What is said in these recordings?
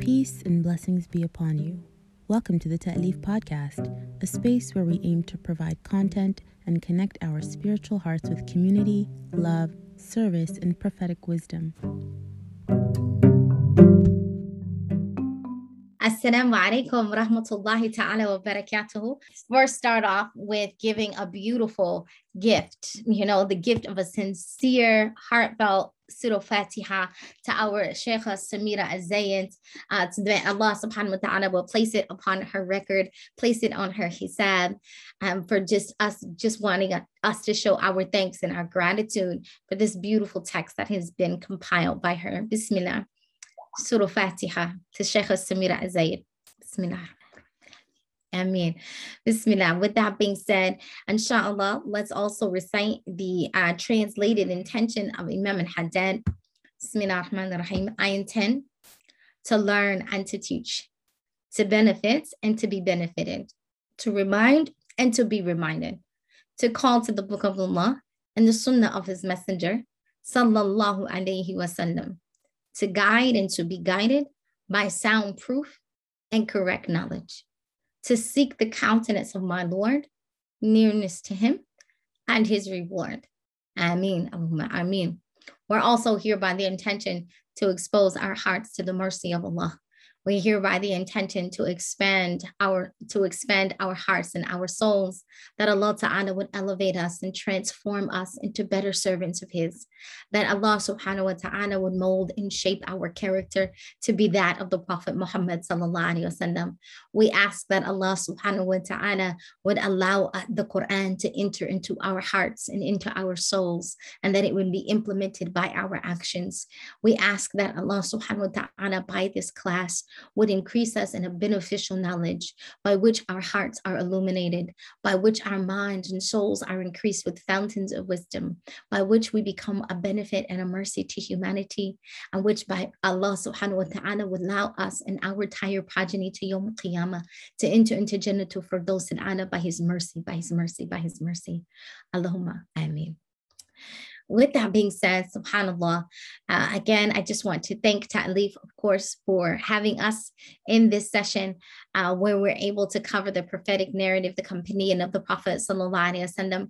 Peace and blessings be upon you. Welcome to the Ta'leef Podcast, a space where we aim to provide content and connect our spiritual hearts with community, love, service, and prophetic wisdom. Assalamu alaikum rahmatullahi ta'ala wa barakatuhu. First, start off with giving a beautiful gift, you know, the gift of a sincere, heartfelt Surah Fatiha to our Sheikh Samira Azayant. Uh, to that Allah subhanahu wa ta'ala will place it upon her record, place it on her hisab um, for just us, just wanting us to show our thanks and our gratitude for this beautiful text that has been compiled by her. Bismillah. Surah Fatiha to Sheikh Samira Azayant. Bismillah. Ameen. Bismillah. With that being said, inshallah, let's also recite the uh, translated intention of Imam al-Haddad. Bismillah ar-Rahman ar-Rahim. I intend to learn and to teach, to benefit and to be benefited, to remind and to be reminded, to call to the book of Allah and the sunnah of his messenger, sallallahu alayhi wasallam, to guide and to be guided by sound proof and correct knowledge to seek the countenance of my Lord, nearness to him, and his reward. Ameen. Ameen. We're also here by the intention to expose our hearts to the mercy of Allah we hereby the intention to expand our to expand our hearts and our souls, that Allah Ta'ala would elevate us and transform us into better servants of His, that Allah subhanahu wa ta'ala would mold and shape our character to be that of the Prophet Muhammad. We ask that Allah subhanahu wa ta'ala would allow uh, the Quran to enter into our hearts and into our souls, and that it would be implemented by our actions. We ask that Allah subhanahu wa ta'ala by this class would increase us in a beneficial knowledge by which our hearts are illuminated, by which our minds and souls are increased with fountains of wisdom, by which we become a benefit and a mercy to humanity, and which by Allah subhanahu wa ta'ala would allow us and our entire progeny to Yom Qiyamah to enter into Jannatul Firdaus al by His mercy, by His mercy, by His mercy. Allahumma ameen with that being said, subhanAllah, uh, again, I just want to thank Ta'leef, of course, for having us in this session uh, where we're able to cover the prophetic narrative, the companion of the Prophet. Sallallahu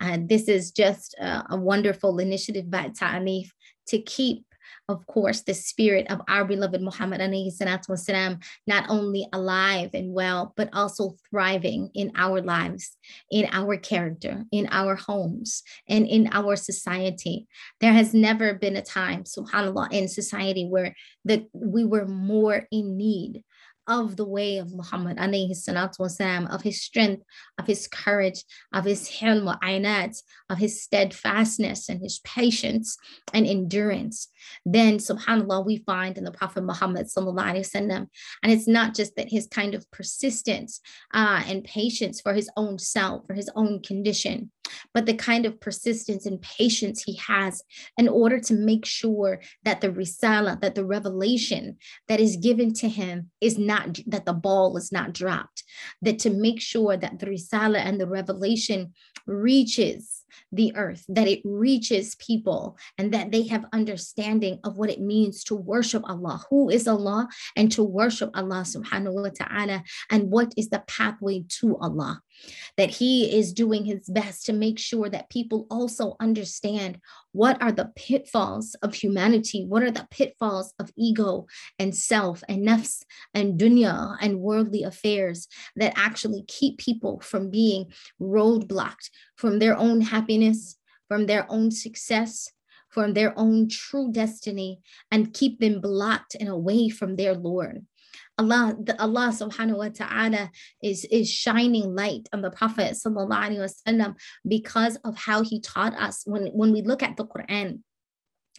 uh, this is just a wonderful initiative by Ta'leef to keep of course, the spirit of our beloved Muhammad والسلام, not only alive and well, but also thriving in our lives, in our character, in our homes, and in our society. There has never been a time, subhanAllah, in society where that we were more in need of the way of Muhammad wasalam, of his strength, of his courage, of his hilm aynat, of his steadfastness and his patience and endurance. Then subhanAllah, we find in the Prophet Muhammad wasallam, and it's not just that his kind of persistence uh, and patience for his own self, for his own condition, but the kind of persistence and patience he has in order to make sure that the risala, that the revelation that is given to him is not, that the ball is not dropped, that to make sure that the risala and the revelation reaches the earth, that it reaches people, and that they have understanding of what it means to worship Allah, who is Allah, and to worship Allah subhanahu wa ta'ala, and what is the pathway to Allah that he is doing his best to make sure that people also understand what are the pitfalls of humanity, what are the pitfalls of ego and self and nafs and dunya and worldly affairs that actually keep people from being roadblocked from their own happiness, from their own success, from their own true destiny, and keep them blocked and away from their Lord. Allah, the, Allah subhanahu wa ta'ala is, is shining light on the Prophet sallallahu alaihi wasallam because of how he taught us. When, when we look at the Quran,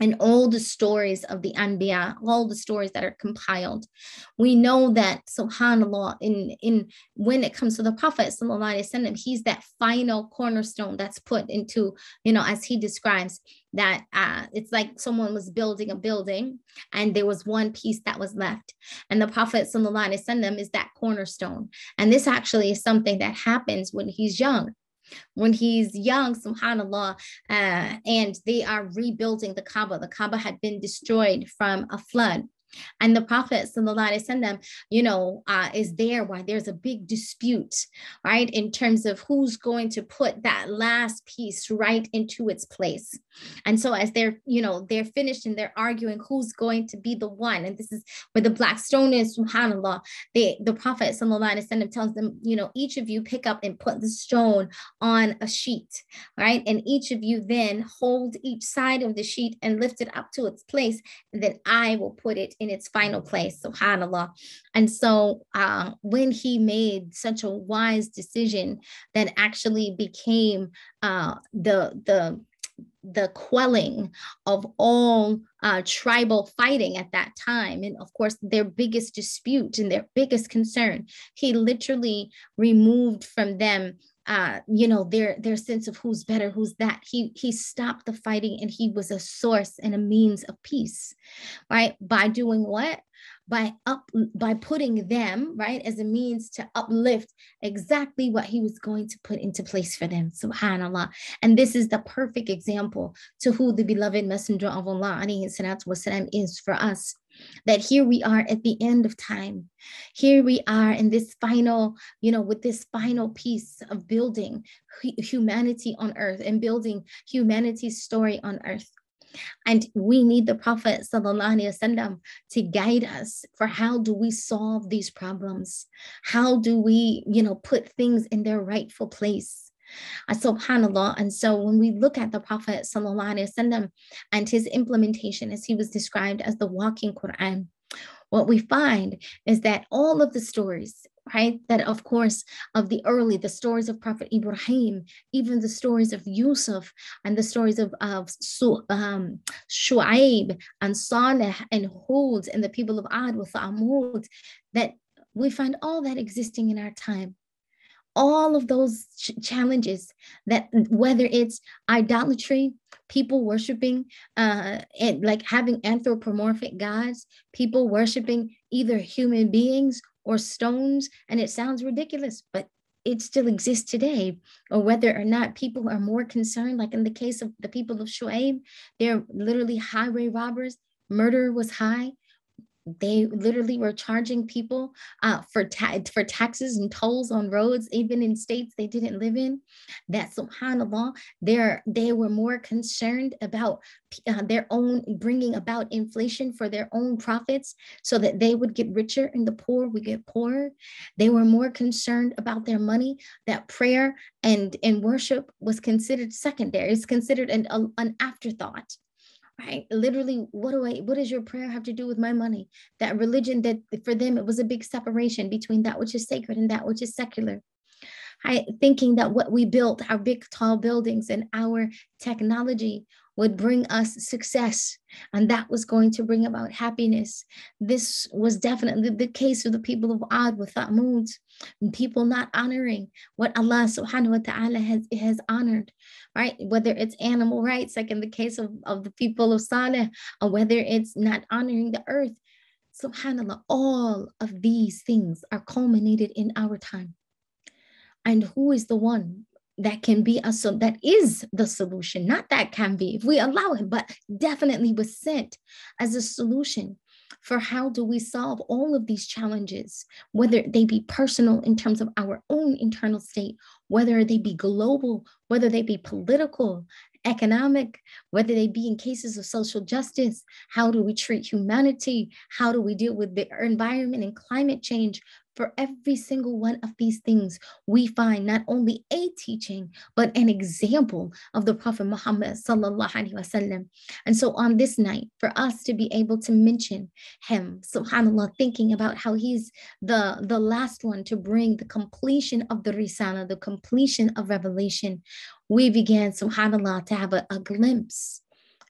and all the stories of the Anbiya, all the stories that are compiled. We know that subhanAllah, in, in when it comes to the Prophet, وسلم, he's that final cornerstone that's put into, you know, as he describes, that uh, it's like someone was building a building and there was one piece that was left. And the Prophet وسلم, is that cornerstone. And this actually is something that happens when he's young when he's young, subhanAllah, uh, and they are rebuilding the Kaaba. The Kaaba had been destroyed from a flood. And the Prophet, وسلم, you know, uh, is there why there's a big dispute, right, in terms of who's going to put that last piece right into its place. And so as they're, you know, they're finished and they're arguing who's going to be the one. And this is where the black stone is, subhanAllah. They, the Prophet وسلم, tells them, you know, each of you pick up and put the stone on a sheet, right? And each of you then hold each side of the sheet and lift it up to its place. And then I will put it in its final place, subhanAllah. And so uh, when he made such a wise decision that actually became uh, the, the, the quelling of all uh, tribal fighting at that time. And of course, their biggest dispute and their biggest concern. He literally removed from them uh, you know their their sense of who's better who's that. He he stopped the fighting and he was a source and a means of peace right? By doing what by up by putting them right as a means to uplift exactly what he was going to put into place for them subhanallah and this is the perfect example to who the beloved messenger of allah والسلام, is for us that here we are at the end of time here we are in this final you know with this final piece of building humanity on earth and building humanity's story on earth and we need the Prophet وسلم, to guide us for how do we solve these problems? How do we, you know, put things in their rightful place? Uh, subhanallah. And so when we look at the Prophet وسلم, and his implementation as he was described as the walking Quran, what we find is that all of the stories right? That, of course, of the early, the stories of Prophet Ibrahim, even the stories of Yusuf and the stories of, of um, Shu'aib and Saleh and Hud and the people of Ad with Thamud, that we find all that existing in our time. All of those ch- challenges that whether it's idolatry, people worshiping, uh, and like having anthropomorphic gods, people worshiping either human beings or stones, and it sounds ridiculous, but it still exists today, or whether or not people are more concerned, like in the case of the people of Shu'aib, they're literally highway robbers. Murder was high they literally were charging people uh, for ta- for taxes and tolls on roads, even in states they didn't live in. That Subhanallah, they they were more concerned about uh, their own bringing about inflation for their own profits, so that they would get richer and the poor would get poorer. They were more concerned about their money. That prayer and and worship was considered secondary. It's considered an an afterthought right? Literally what do i what does your prayer have to do with my money? That religion that for them it was a big separation between that which is sacred and that which is secular. I, thinking that what we built our big tall buildings and our technology would bring us success and that was going to bring about happiness. This was definitely the case of the people of Ad with Thamud, and people not honoring what Allah subhanahu wa ta'ala has, has honored, right? Whether it's animal rights, like in the case of, of the people of Saleh, or whether it's not honoring the earth. Subhanallah, all of these things are culminated in our time. And who is the one that can be a so that is the solution. Not that can be if we allow him but definitely was sent as a solution for how do we solve all of these challenges whether they be personal in terms of our own internal state whether they be global whether they be political economic, whether they be in cases of social justice, how do we treat humanity, how do we deal with the environment and climate change, for every single one of these things, we find not only a teaching, but an example of the Prophet Muhammad. And so on this night, for us to be able to mention him, subhanAllah, thinking about how he's the, the last one to bring the completion of the Risala, the completion of revelation, we began, subhanAllah, to have a, a glimpse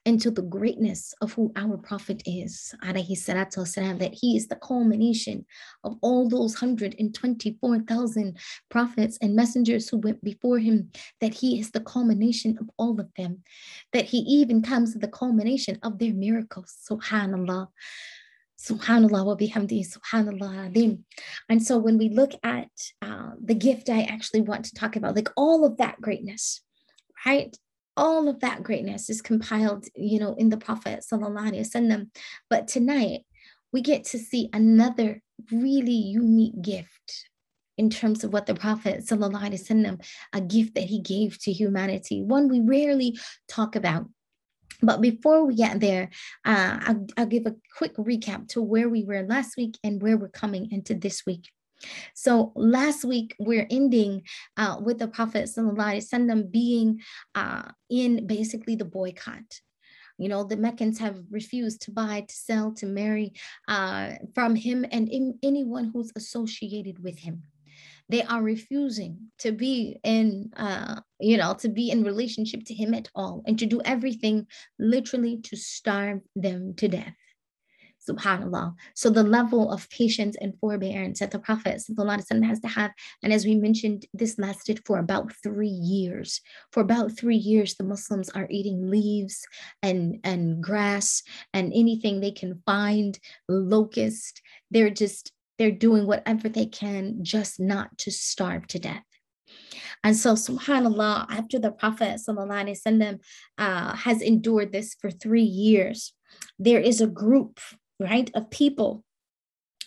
into the greatness of who our prophet is, alayhi salatu wasalam, that he is the culmination of all those 124,000 prophets and messengers who went before him, that he is the culmination of all of them, that he even comes to the culmination of their miracles, subhanallah. Subhanallah wa bihamdi, subhanallah adim. And so when we look at uh, the gift, I actually want to talk about like all of that greatness, right? all of that greatness is compiled, you know, in the Prophet Sallallahu Alaihi Wasallam. But tonight we get to see another really unique gift in terms of what the Prophet Sallallahu Alaihi Wasallam, a gift that he gave to humanity, one we rarely talk about. But before we get there, uh, I'll, I'll give a quick recap to where we were last week and where we're coming into this week. So last week we're ending uh, with the Prophet Wasallam being uh, in basically the boycott. You know, the Meccans have refused to buy, to sell, to marry uh, from him and in, anyone who's associated with him they are refusing to be in uh, you know to be in relationship to him at all and to do everything literally to starve them to death subhanallah so the level of patience and forbearance that the prophet has to have and as we mentioned this lasted for about three years for about three years the muslims are eating leaves and and grass and anything they can find locust they're just they're doing whatever they can just not to starve to death. And so, subhanAllah, after the Prophet وسلم, uh, has endured this for three years, there is a group, right, of people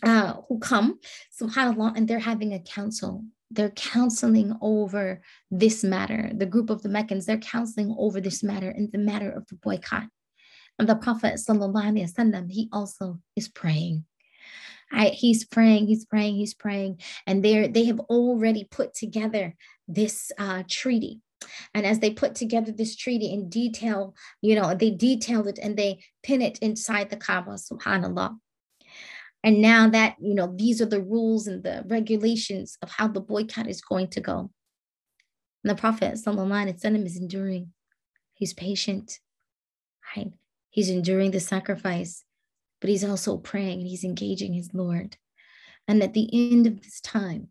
uh, who come, subhanAllah, and they're having a council. They're counseling over this matter. The group of the Meccans, they're counseling over this matter and the matter of the boycott. And the Prophet, وسلم, he also is praying. I, he's praying, he's praying, he's praying, and they they have already put together this uh, treaty. And as they put together this treaty in detail, you know, they detailed it and they pin it inside the Kaaba, subhanAllah. And now that, you know, these are the rules and the regulations of how the boycott is going to go. And the Prophet وسلم, is enduring. He's patient, right? He's enduring the sacrifice but he's also praying and he's engaging his Lord. And at the end of this time,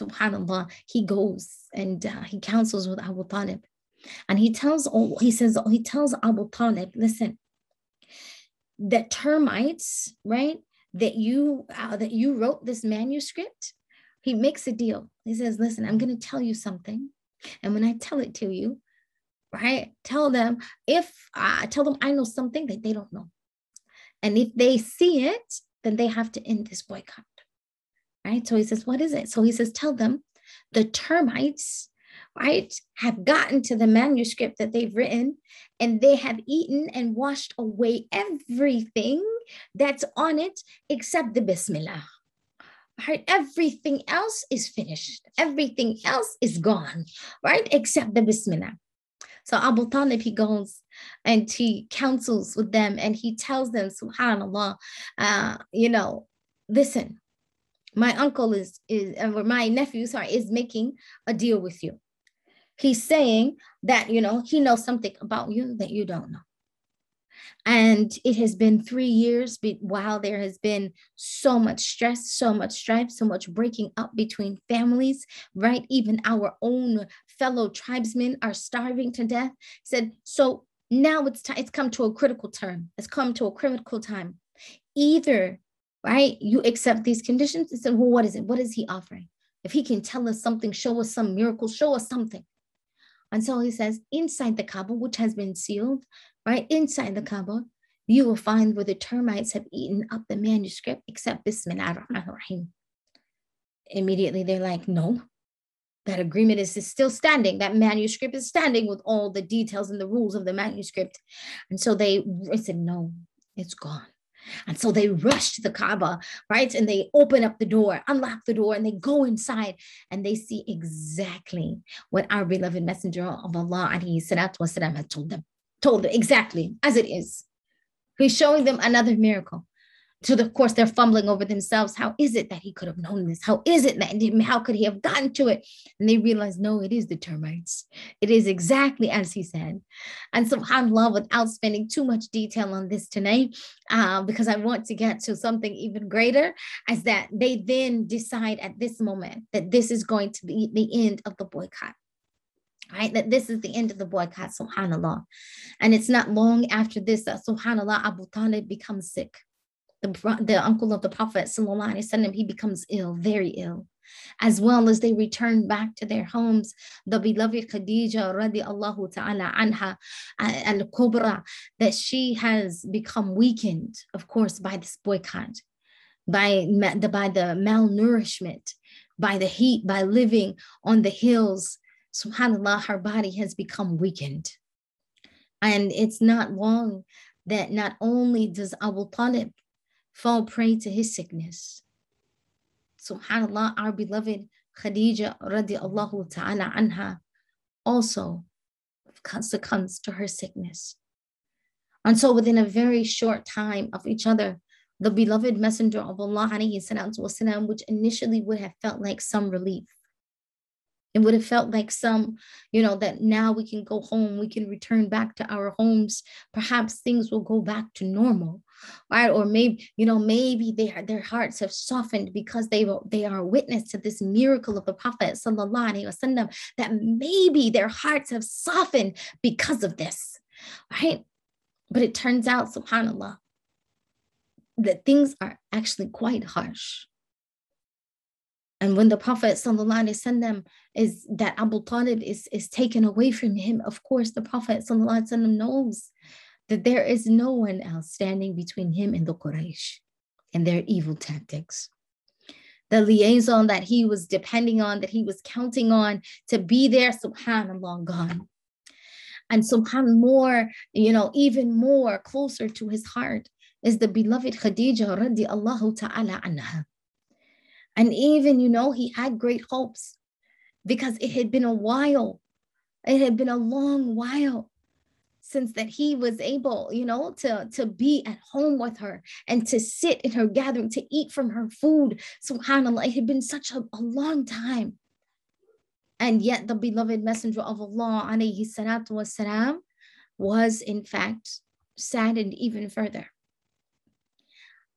subhanAllah, he goes and uh, he counsels with Abu Talib. And he tells, oh, he says, he tells Abu Talib, listen, that termites, right, that you uh, that you wrote this manuscript, he makes a deal. He says, listen, I'm going to tell you something. And when I tell it to you, right, tell them if I uh, tell them I know something that they don't know. And if they see it, then they have to end this boycott. Right? So he says, What is it? So he says, Tell them the termites, right, have gotten to the manuscript that they've written and they have eaten and washed away everything that's on it except the Bismillah. Right? Everything else is finished. Everything else is gone, right? Except the Bismillah. So Abu Talib, he goes and he counsels with them and he tells them, subhanAllah, uh, you know, listen, my uncle is, is uh, or my nephew, sorry, is making a deal with you. He's saying that, you know, he knows something about you that you don't know. And it has been three years while there has been so much stress, so much strife, so much breaking up between families, right? Even our own fellow tribesmen are starving to death. He Said, so now it's time, it's come to a critical term. It's come to a critical time. Either, right, you accept these conditions and say, well, what is it? What is he offering? If he can tell us something, show us some miracle, show us something. And so he says, inside the Kaaba, which has been sealed, right inside the Kaaba, you will find where the termites have eaten up the manuscript except Bismillah ar-Rahman rahim Immediately they're like, no, that agreement is, is still standing. That manuscript is standing with all the details and the rules of the manuscript. And so they said, no, it's gone. And so they rush to the Kaaba, right? And they open up the door, unlock the door, and they go inside and they see exactly what our beloved messenger of Allah, wasalam, had told them told them exactly as it is. He's showing them another miracle. So of course they're fumbling over themselves. How is it that he could have known this? How is it that how could he have gotten to it? And they realize, no, it is the termites. It is exactly as he said. And subhanAllah, without spending too much detail on this tonight, uh, because I want to get to something even greater, as that they then decide at this moment that this is going to be the end of the boycott right? That this is the end of the boycott, subhanAllah. And it's not long after this that subhanAllah, Abu Talib becomes sick The, the uncle of the Prophet, وسلم, he becomes ill, very ill. as well as they return back to their homes. The beloved Khadija radiallahu ta'ala anha al-kubra, that she has become weakened, of course, by this boycott, by the, by the malnourishment, by the heat, by living on the hills. SubhanAllah, her body has become weakened. And it's not long that not only does Abu Talib fall prey to his sickness, subhanallah, our beloved Khadija radiallahu ta'ala anha also succumbs to her sickness. And so within a very short time of each other, the beloved messenger of Allah, والسلام, which initially would have felt like some relief, it would have felt like some, you know, that now we can go home, we can return back to our homes. Perhaps things will go back to normal, right? Or maybe, you know, maybe their their hearts have softened because they they are witness to this miracle of the Prophet sallallahu alaihi wasallam. That maybe their hearts have softened because of this, right? But it turns out, Subhanallah, that things are actually quite harsh. And when the Prophet وسلم, is that Abu Talib is, is taken away from him, of course, the Prophet وسلم, knows that there is no one else standing between him and the Quraysh and their evil tactics. The liaison that he was depending on, that he was counting on to be there, subhanAllah, gone. And subhan more, you know, even more closer to his heart is the beloved Khadija radiallahu ta'ala anha and even, you know, he had great hopes because it had been a while, it had been a long while since that he was able, you know, to, to be at home with her and to sit in her gathering, to eat from her food. SubhanAllah, it had been such a, a long time. And yet the beloved messenger of Allah, alayhi salatu wasalam, was in fact saddened even further.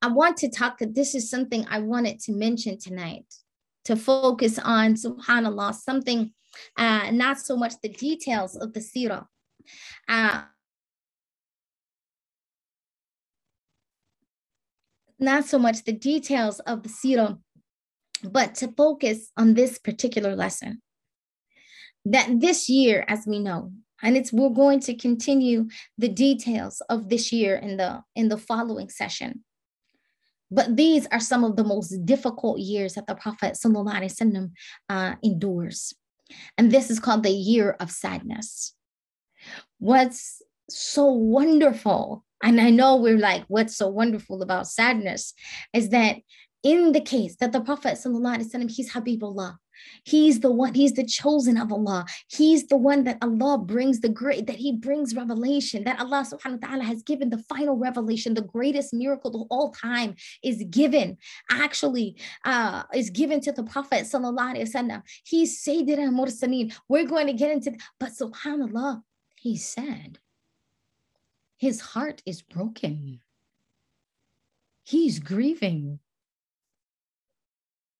I want to talk, this is something I wanted to mention tonight to focus on, subhanAllah, something, uh, not so much the details of the seerah. Uh, not so much the details of the Sira, but to focus on this particular lesson. That this year, as we know, and it's we're going to continue the details of this year in the in the following session. But these are some of the most difficult years that the Prophet ﷺ, uh, endures. And this is called the year of sadness. What's so wonderful, and I know we're like, what's so wonderful about sadness, is that in the case that the Prophet, وسلم, he's Habibullah, He's the one, he's the chosen of Allah. He's the one that Allah brings the great, that he brings revelation, that Allah subhanahu wa ta'ala has given the final revelation, the greatest miracle of all time is given, actually uh, is given to the Prophet sallallahu alaihi wasallam. He's Sayyidina Mursaleen. We're going to get into, but subhanAllah, he's sad. His heart is broken. He's grieving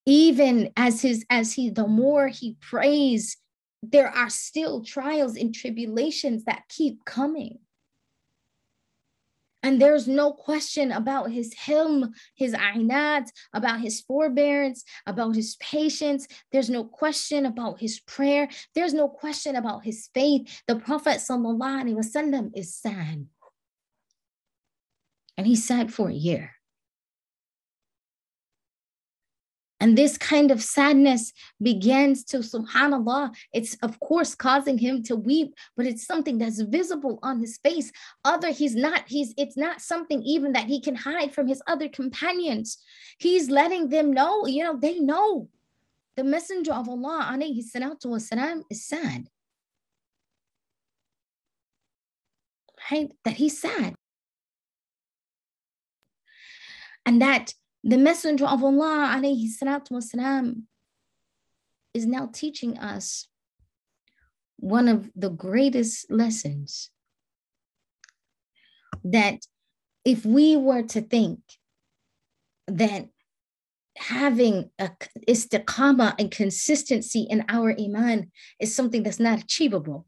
even as his as he the more he prays there are still trials and tribulations that keep coming and there's no question about his him, his ainat, about his forbearance, about his patience. There's no question about his prayer. There's no question about his faith. The Prophet wasallam is sad. And he sat for a year. And this kind of sadness begins to, subhanAllah, it's of course causing him to weep, but it's something that's visible on his face. Other, he's not, he's, it's not something even that he can hide from his other companions. He's letting them know, you know, they know the messenger of Allah, alayhi salatu wasalam, is sad. Right? That he's sad. And that the Messenger of Allah alayhi is now teaching us one of the greatest lessons that if we were to think that having a istiqama and consistency in our iman is something that's not achievable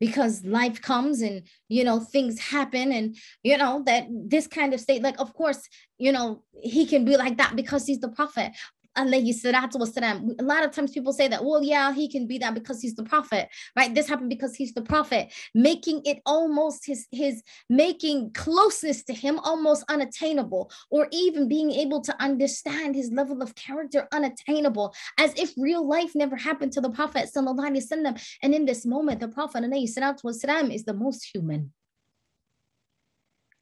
because life comes and you know things happen and you know that this kind of state like of course you know he can be like that because he's the prophet alayhi salatu wasalam. A lot of times people say that, well, yeah, he can be that because he's the prophet, right? This happened because he's the prophet, making it almost his, his making closeness to him almost unattainable, or even being able to understand his level of character unattainable, as if real life never happened to the prophet. And in this moment, the prophet wasalam, is the most human.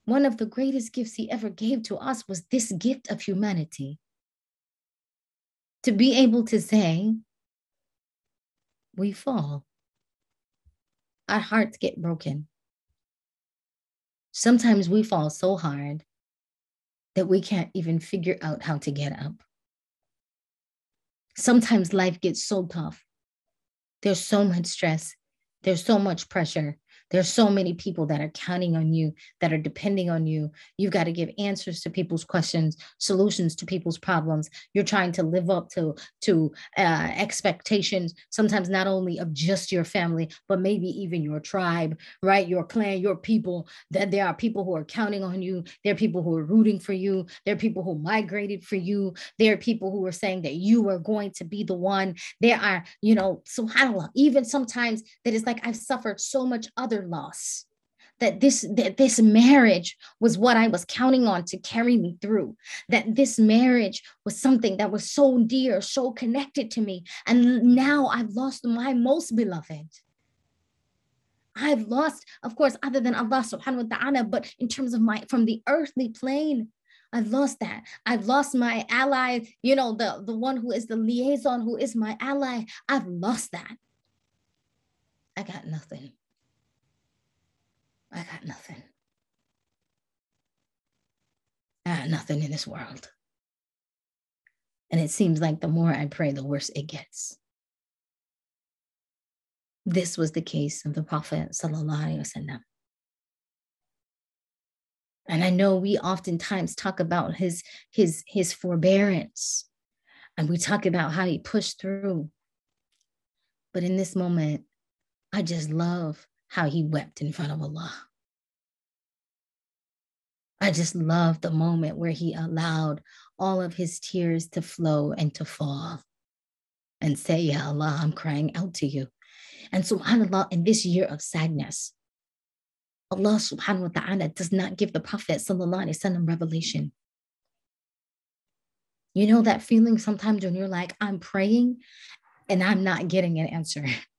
One of the greatest gifts he ever gave to us was this gift of humanity to be able to say, we fall. Our hearts get broken. Sometimes we fall so hard that we can't even figure out how to get up. Sometimes life gets so tough. There's so much stress. There's so much pressure. There's so many people that are counting on you, that are depending on you. You've got to give answers to people's questions, solutions to people's problems. You're trying to live up to to uh, expectations, sometimes not only of just your family, but maybe even your tribe, right? Your clan, your people. That there are people who are counting on you. There are people who are rooting for you. There are people who migrated for you. There are people who are saying that you are going to be the one. There are, you know, subhanallah, even sometimes that is like I've suffered so much other loss that this that this marriage was what I was counting on to carry me through that this marriage was something that was so dear so connected to me and now I've lost my most beloved I've lost of course other than Allah subhanahu wa ta'ala but in terms of my from the earthly plane I've lost that. I've lost my ally, you know, the, the one who is the liaison, who is my ally. I've lost that. I got nothing. I got nothing. I got nothing in this world. And it seems like the more I pray, the worse it gets. This was the case of the Prophet. And I know we oftentimes talk about his, his, his forbearance and we talk about how he pushed through. But in this moment, I just love how he wept in front of Allah. I just love the moment where he allowed all of his tears to flow and to fall and say, Ya Allah, I'm crying out to you. And subhanAllah, in this year of sadness, Allah subhanahu wa ta'ala does not give the Prophet wasallam revelation. You know that feeling sometimes when you're like, I'm praying and I'm not getting an answer.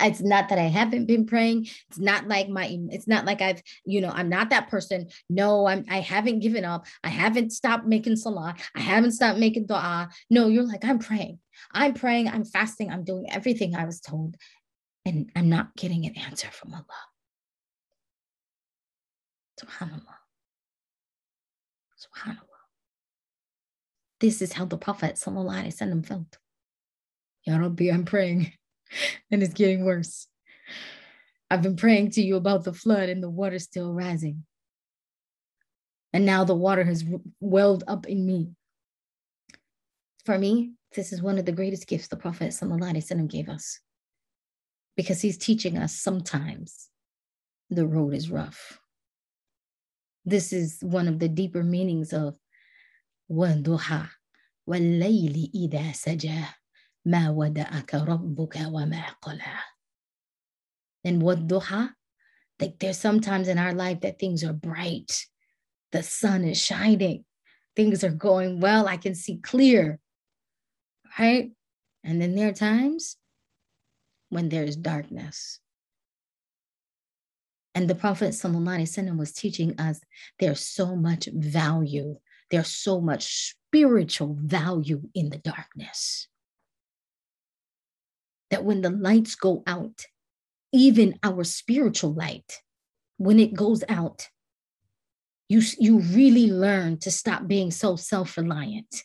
It's not that I haven't been praying. It's not like my, it's not like I've, you know, I'm not that person. No, I'm, I haven't given up. I haven't stopped making salah. I haven't stopped making dua. No, you're like, I'm praying. I'm praying. I'm fasting. I'm doing everything I was told. And I'm not getting an answer from Allah. SubhanAllah. SubhanAllah. This is how the Prophet ﷺ felt. Ya Rabbi, I'm praying. and it's getting worse. I've been praying to you about the flood and the water still rising. And now the water has welled up in me. For me, this is one of the greatest gifts the Prophet ﷺ gave us because he's teaching us sometimes the road is rough. This is one of the deeper meanings of وَالضُّحَى وَاللَّيْلِ إِذَا سَجَى ما ودعك ربك وما قلى. And what duha? Like there's sometimes in our life that things are bright, the sun is shining, things are going well, I can see clear, right? And then there are times when there's darkness. And the Prophet ﷺ was teaching us there's so much value, there's so much spiritual value in the darkness that when the lights go out, even our spiritual light, when it goes out, you, you really learn to stop being so self reliant.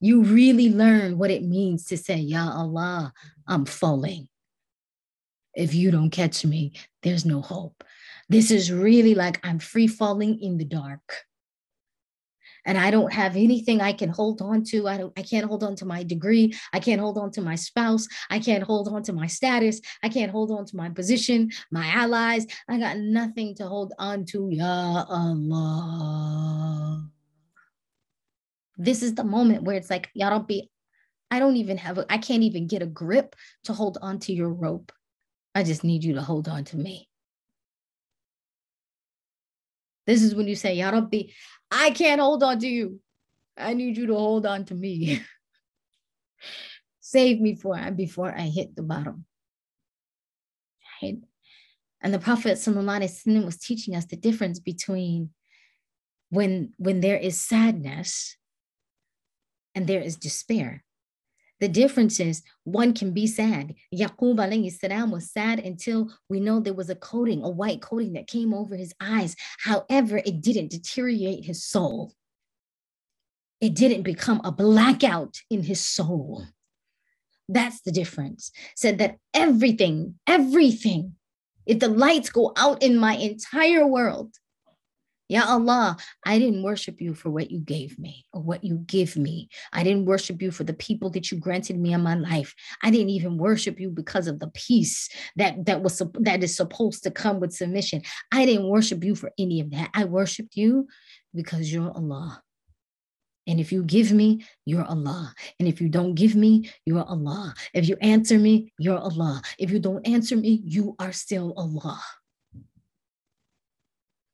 You really learn what it means to say, Ya Allah, I'm falling. If you don't catch me, there's no hope. This is really like I'm free falling in the dark and I don't have anything I can hold on to. I don't I can't hold on to my degree. I can't hold on to my spouse. I can't hold on to my status. I can't hold on to my position, my allies. I got nothing to hold on to. Ya Allah. This is the moment where it's like, Ya Rabbi, I don't even have, a, I can't even get a grip to hold on to your rope. I just need you to hold on to me. This is when you say, Ya Rabbi, I can't hold on to you. I need you to hold on to me. Save me for before I hit the bottom. Right? And the Prophet ﷺ was teaching us the difference between when when there is sadness and there is despair. The difference is one can be sad. Yaqub alayhi salam was sad until we know there was a coating, a white coating that came over his eyes. However, it didn't deteriorate his soul. It didn't become a blackout in his soul. That's the difference. Said that everything, everything, if the lights go out in my entire world, Ya Allah, I didn't worship you for what you gave me or what you give me. I didn't worship you for the people that you granted me in my life. I didn't even worship you because of the peace that that was that is supposed to come with submission. I didn't worship you for any of that. I worshiped you because you're Allah. And if you give me, you're Allah. And if you don't give me, you're Allah. If you answer me, you're Allah. If you don't answer me, you are still Allah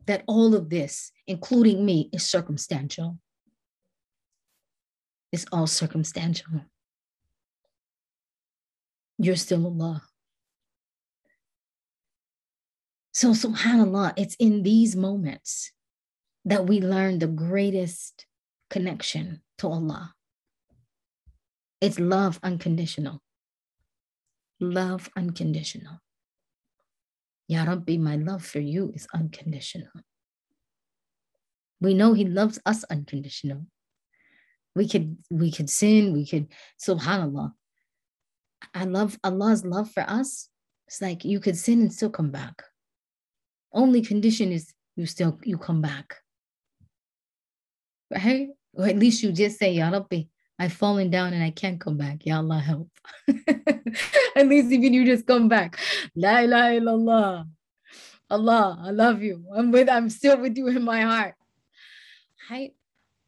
that all of this, including me, is circumstantial. It's all circumstantial. You're still Allah. So, subhanAllah, it's in these moments that we learn the greatest connection to Allah. It's love unconditional. Love unconditional. Ya Rabbi, my love for you is unconditional. We know He loves us unconditional. We could we could sin, we could subhanallah. I love Allah's love for us. It's like you could sin and still come back. Only condition is you still you come back. Right? Or at least you just say, Ya Rabbi, I've fallen down and I can't come back. Ya Allah, help. At least even you just come back. La ilaha illallah. Allah, I love you. I'm with, I'm still with you in my heart. Right?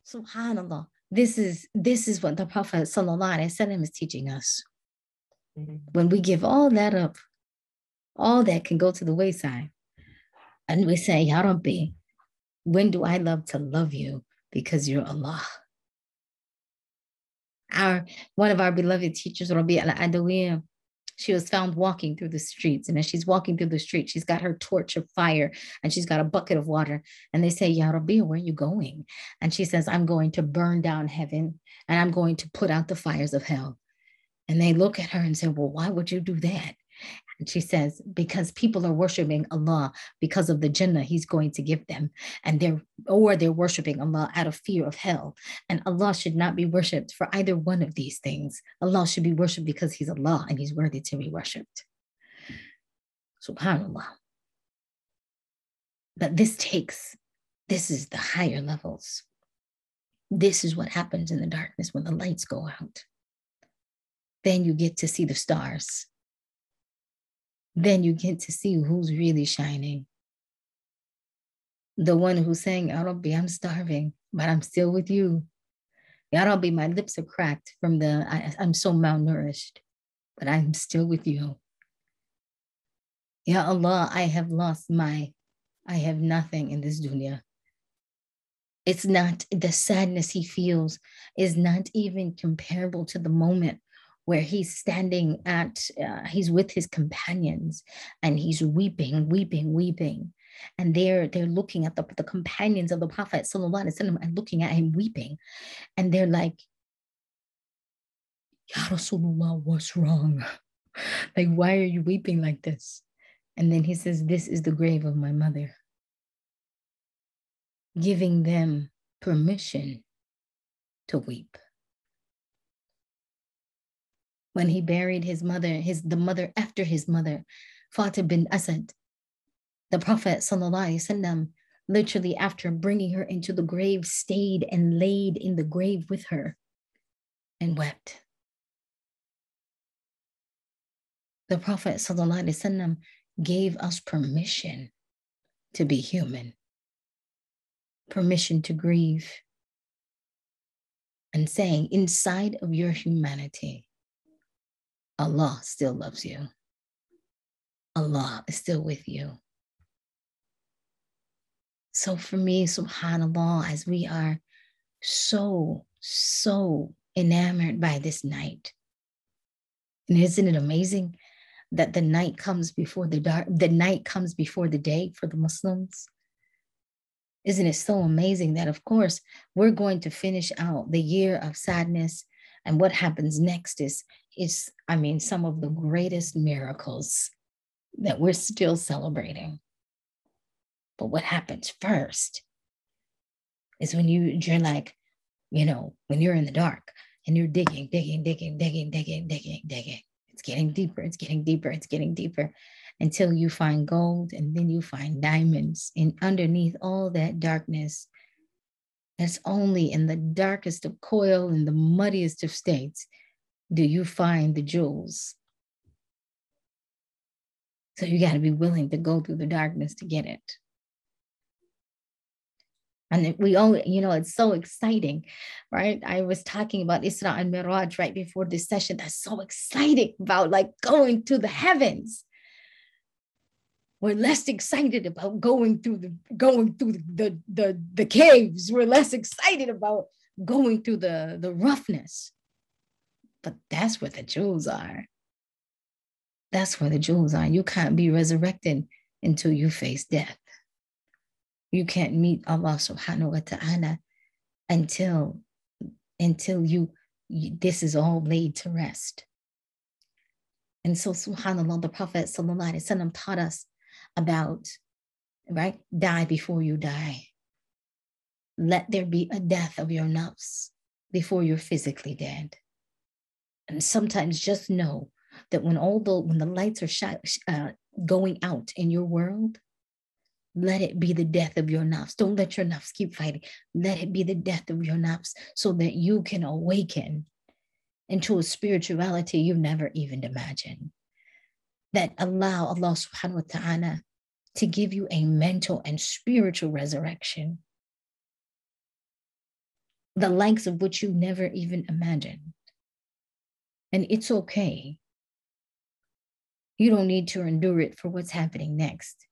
Subhanallah. This is this is what the Prophet Wasallam is teaching us. Mm-hmm. When we give all that up, all that can go to the wayside. And we say, Ya Rabbi, when do I love to love you? Because you're Allah our one of our beloved teachers, Rabia al Adawiyah, she was found walking through the streets. And as she's walking through the street, she's got her torch of fire and she's got a bucket of water. And they say, Ya Rabbi, where are you going? And she says, I'm going to burn down heaven and I'm going to put out the fires of hell. And they look at her and say, Well, why would you do that? And she says, because people are worshiping Allah because of the Jannah He's going to give them, and they're or they're worshiping Allah out of fear of hell. And Allah should not be worshipped for either one of these things. Allah should be worshipped because He's Allah and He's worthy to be worshipped. Subhanallah. But this takes, this is the higher levels. This is what happens in the darkness when the lights go out. Then you get to see the stars then you get to see who's really shining. The one who's saying, Ya Rabbi, I'm starving, but I'm still with you. Ya Rabbi, my lips are cracked from the, I, I'm so malnourished, but I'm still with you. Ya Allah, I have lost my, I have nothing in this dunya. It's not, the sadness he feels is not even comparable to the moment where he's standing at, uh, he's with his companions and he's weeping, weeping, weeping. And they're they're looking at the, the companions of the Prophet وسلم, and looking at him weeping. And they're like, Ya Rasulullah, what's wrong? like, why are you weeping like this? And then he says, This is the grave of my mother. Giving them permission to weep when he buried his mother, his the mother after his mother, Fatima bint Asad. The Prophet وسلم, literally after bringing her into the grave, stayed and laid in the grave with her and wept. The Prophet وسلم, gave us permission to be human, permission to grieve, and saying, inside of your humanity, Allah still loves you. Allah is still with you. So for me, subhanAllah, as we are so, so enamored by this night, and isn't it amazing that the night comes before the dark, the night comes before the day for the Muslims? Isn't it so amazing that, of course, we're going to finish out the year of sadness, and what happens next is, is I mean, some of the greatest miracles that we're still celebrating. But what happens first is when you you're like, you know, when you're in the dark and you're digging, digging, digging, digging, digging, digging, digging. It's getting deeper, it's getting deeper, it's getting deeper until you find gold and then you find diamonds. And underneath all that darkness, that's only in the darkest of coil and the muddiest of states do you find the jewels. So you got to be willing to go through the darkness to get it. And we only, you know, it's so exciting, right? I was talking about Isra and Miraj right before this session. That's so exciting about like going to the heavens. We're less excited about going through the going through the, the, the, the caves. We're less excited about going through the, the roughness. But that's where the jewels are. That's where the jewels are. You can't be resurrected until you face death. You can't meet Allah subhanahu wa ta'ala until until you, you this is all laid to rest. And so subhanAllah, the Prophet Sallallahu Alaihi Wasallam taught us about right, die before you die. Let there be a death of your nafs before you're physically dead. And sometimes just know that when all the when the lights are sh- uh, going out in your world, let it be the death of your nafs. Don't let your nafs keep fighting. Let it be the death of your nafs so that you can awaken into a spirituality you never even imagined. That allow Allah subhanahu wa ta'ala to give you a mental and spiritual resurrection, the likes of which you never even imagined. And it's okay. You don't need to endure it for what's happening next.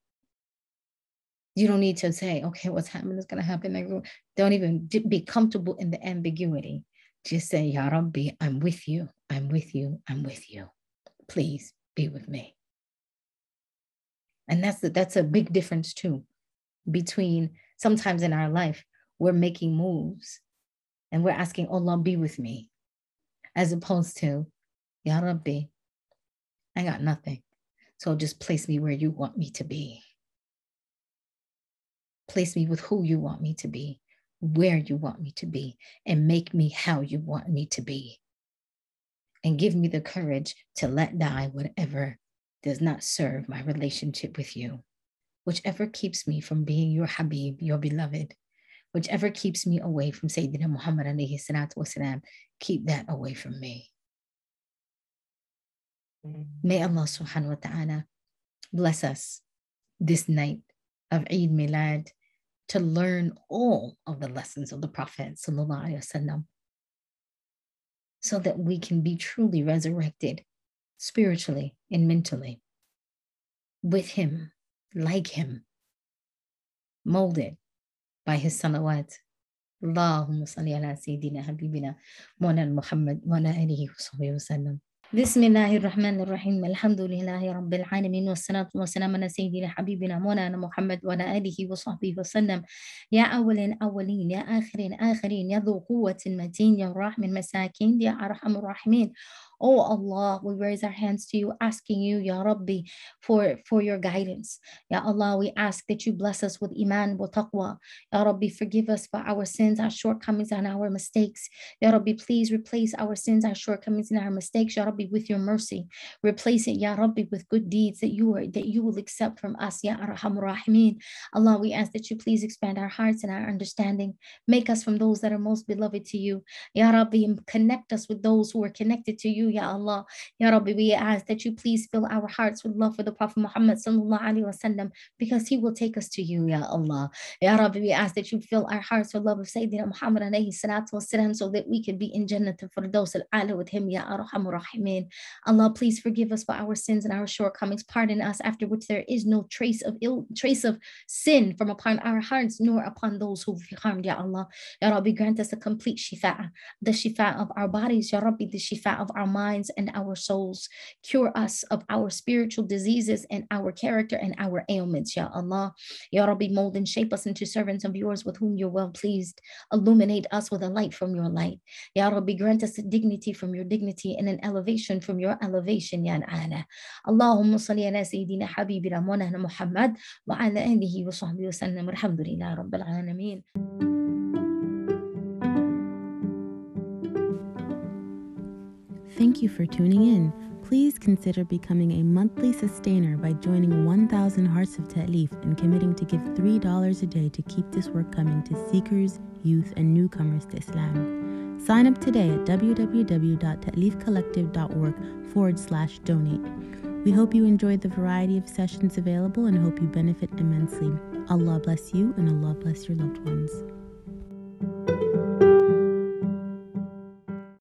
You don't need to say, okay, what's happening is going to happen next. Don't even be comfortable in the ambiguity. Just say, Ya Rabbi, I'm with you. I'm with you. I'm with you. Please be with me. And that's the, that's a big difference too between sometimes in our life we're making moves and we're asking oh, Allah be with me as opposed to Ya Rabbi, I got nothing. So just place me where you want me to be. Place me with who you want me to be, where you want me to be, and make me how you want me to be. And give me the courage to let die whatever does not serve my relationship with you, whichever keeps me from being your Habib, your beloved, whichever keeps me away from Sayyidina Muhammad alayhi salatu wasalam, keep that away from me. May Allah subhanahu wa ta'ala bless us this night of Eid Milad to learn all of the lessons of the Prophet وسلم, so that we can be truly resurrected spiritually and mentally with Him, like Him, molded by His salawat. اللهم صل على سيدنا حبيبنا مولانا محمد وعلى آله وصحبه وسلم. بسم الله الرحمن الرحيم. الحمد لله رب العالمين والصلاة والسلام على سيدنا حبيبنا مولانا محمد وعلى آله وصحبه وسلم. يا أول أولين يا آخرين آخرين يا ذو قوة متين يا رحم المساكين يا أرحم الراحمين. Oh Allah, we raise our hands to you, asking you, Ya Rabbi, for, for your guidance. Ya Allah, we ask that you bless us with Iman, wa taqwa. Ya Rabbi, forgive us for our sins, our shortcomings, and our mistakes. Ya Rabbi, please replace our sins, our shortcomings, and our mistakes, Ya Rabbi, with your mercy. Replace it, Ya Rabbi, with good deeds that you are that you will accept from us, Ya Rahimin. Allah, we ask that you please expand our hearts and our understanding. Make us from those that are most beloved to you. Ya Rabbi, connect us with those who are connected to you Ya Allah. Ya Rabbi, we ask that you please fill our hearts with love for the Prophet Muhammad sallallahu alaihi wasallam because he will take us to you, Ya Allah. Ya Rabbi, we ask that you fill our hearts with love of Sayyidina Muhammad alayhi salatu wasalam so that we can be in Jannah Firdaus al-Ala with him, Ya Arhamur Rahimin. Allah, please forgive us for our sins and our shortcomings. Pardon us after which there is no trace of ill, trace of sin from upon our hearts nor upon those who've harmed, Ya Allah. Ya Rabbi, grant us a complete shifa, the shifa of our bodies, Ya Rabbi, the shifa of our minds and our souls. Cure us of our spiritual diseases and our character and our ailments, Ya Allah. Ya Rabbi, mold and shape us into servants of yours with whom you're well pleased. Illuminate us with a light from your light. Ya Rabbi, grant us dignity from your dignity and an elevation from your elevation, Ya Ala. Allahumma salli ala Sayyidina Habibina Muhammad wa ala alihi wa sahbihi wa sallam. Alhamdulillah Rabbil Alameen. Thank you for tuning in. Please consider becoming a monthly sustainer by joining 1000 Hearts of Ta'leef and committing to give $3 a day to keep this work coming to seekers, youth, and newcomers to Islam. Sign up today at www.ta'leefcollective.org forward slash donate. We hope you enjoyed the variety of sessions available and hope you benefit immensely. Allah bless you and Allah bless your loved ones.